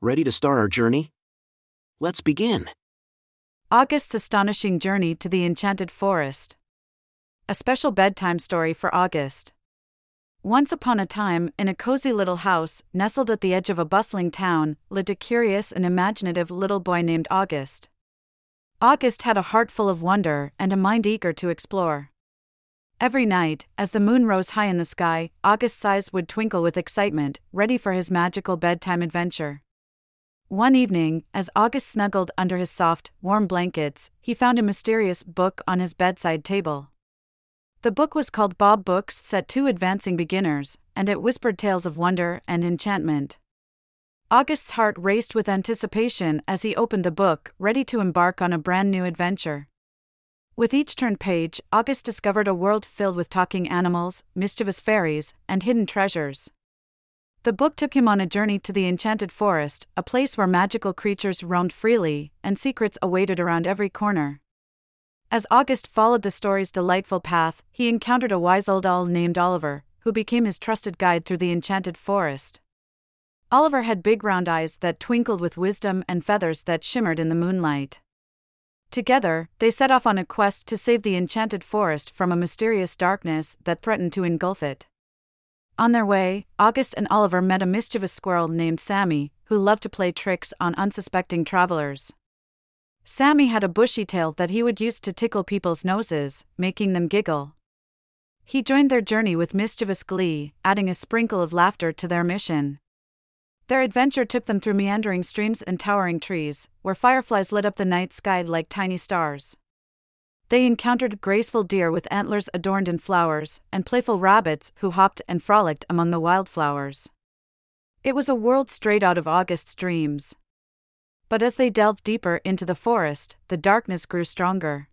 Ready to start our journey? Let's begin. August's astonishing journey to the enchanted forest. A special bedtime story for August. Once upon a time, in a cozy little house, nestled at the edge of a bustling town, lived a curious and imaginative little boy named August. August had a heart full of wonder and a mind eager to explore. Every night, as the moon rose high in the sky, August's eyes would twinkle with excitement, ready for his magical bedtime adventure. One evening, as August snuggled under his soft, warm blankets, he found a mysterious book on his bedside table. The book was called Bob Books Set to Advancing Beginners, and it whispered tales of wonder and enchantment. August's heart raced with anticipation as he opened the book, ready to embark on a brand new adventure. With each turned page, August discovered a world filled with talking animals, mischievous fairies, and hidden treasures. The book took him on a journey to the enchanted forest, a place where magical creatures roamed freely, and secrets awaited around every corner. As August followed the story's delightful path, he encountered a wise old owl named Oliver, who became his trusted guide through the enchanted forest. Oliver had big round eyes that twinkled with wisdom and feathers that shimmered in the moonlight. Together, they set off on a quest to save the enchanted forest from a mysterious darkness that threatened to engulf it. On their way, August and Oliver met a mischievous squirrel named Sammy, who loved to play tricks on unsuspecting travelers. Sammy had a bushy tail that he would use to tickle people's noses, making them giggle. He joined their journey with mischievous glee, adding a sprinkle of laughter to their mission. Their adventure took them through meandering streams and towering trees, where fireflies lit up the night sky like tiny stars. They encountered graceful deer with antlers adorned in flowers, and playful rabbits who hopped and frolicked among the wildflowers. It was a world straight out of August's dreams. But as they delved deeper into the forest, the darkness grew stronger.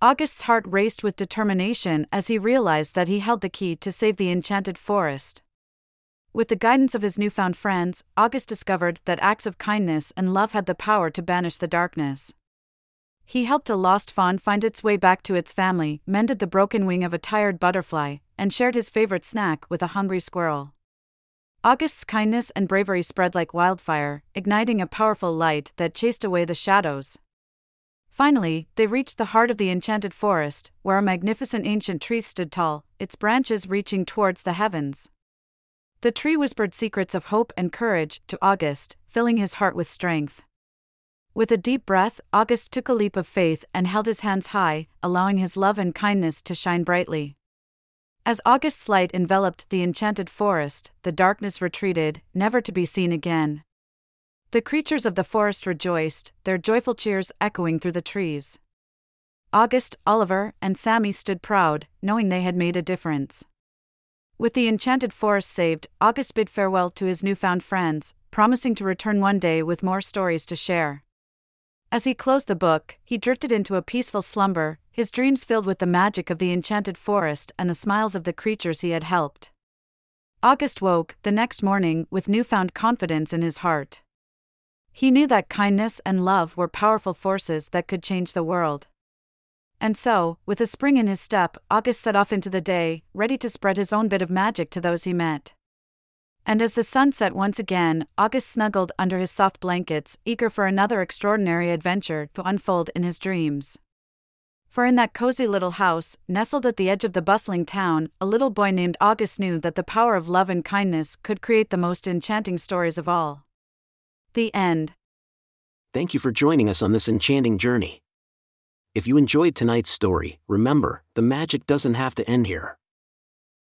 August's heart raced with determination as he realized that he held the key to save the enchanted forest. With the guidance of his newfound friends, August discovered that acts of kindness and love had the power to banish the darkness. He helped a lost fawn find its way back to its family, mended the broken wing of a tired butterfly, and shared his favorite snack with a hungry squirrel. August's kindness and bravery spread like wildfire, igniting a powerful light that chased away the shadows. Finally, they reached the heart of the enchanted forest, where a magnificent ancient tree stood tall, its branches reaching towards the heavens. The tree whispered secrets of hope and courage to August, filling his heart with strength. With a deep breath, August took a leap of faith and held his hands high, allowing his love and kindness to shine brightly. As August's light enveloped the enchanted forest, the darkness retreated, never to be seen again. The creatures of the forest rejoiced, their joyful cheers echoing through the trees. August, Oliver, and Sammy stood proud, knowing they had made a difference. With the enchanted forest saved, August bid farewell to his newfound friends, promising to return one day with more stories to share. As he closed the book, he drifted into a peaceful slumber, his dreams filled with the magic of the enchanted forest and the smiles of the creatures he had helped. August woke, the next morning, with newfound confidence in his heart. He knew that kindness and love were powerful forces that could change the world. And so, with a spring in his step, August set off into the day, ready to spread his own bit of magic to those he met. And as the sun set once again, August snuggled under his soft blankets, eager for another extraordinary adventure to unfold in his dreams. For in that cozy little house, nestled at the edge of the bustling town, a little boy named August knew that the power of love and kindness could create the most enchanting stories of all. The end. Thank you for joining us on this enchanting journey. If you enjoyed tonight's story, remember, the magic doesn't have to end here.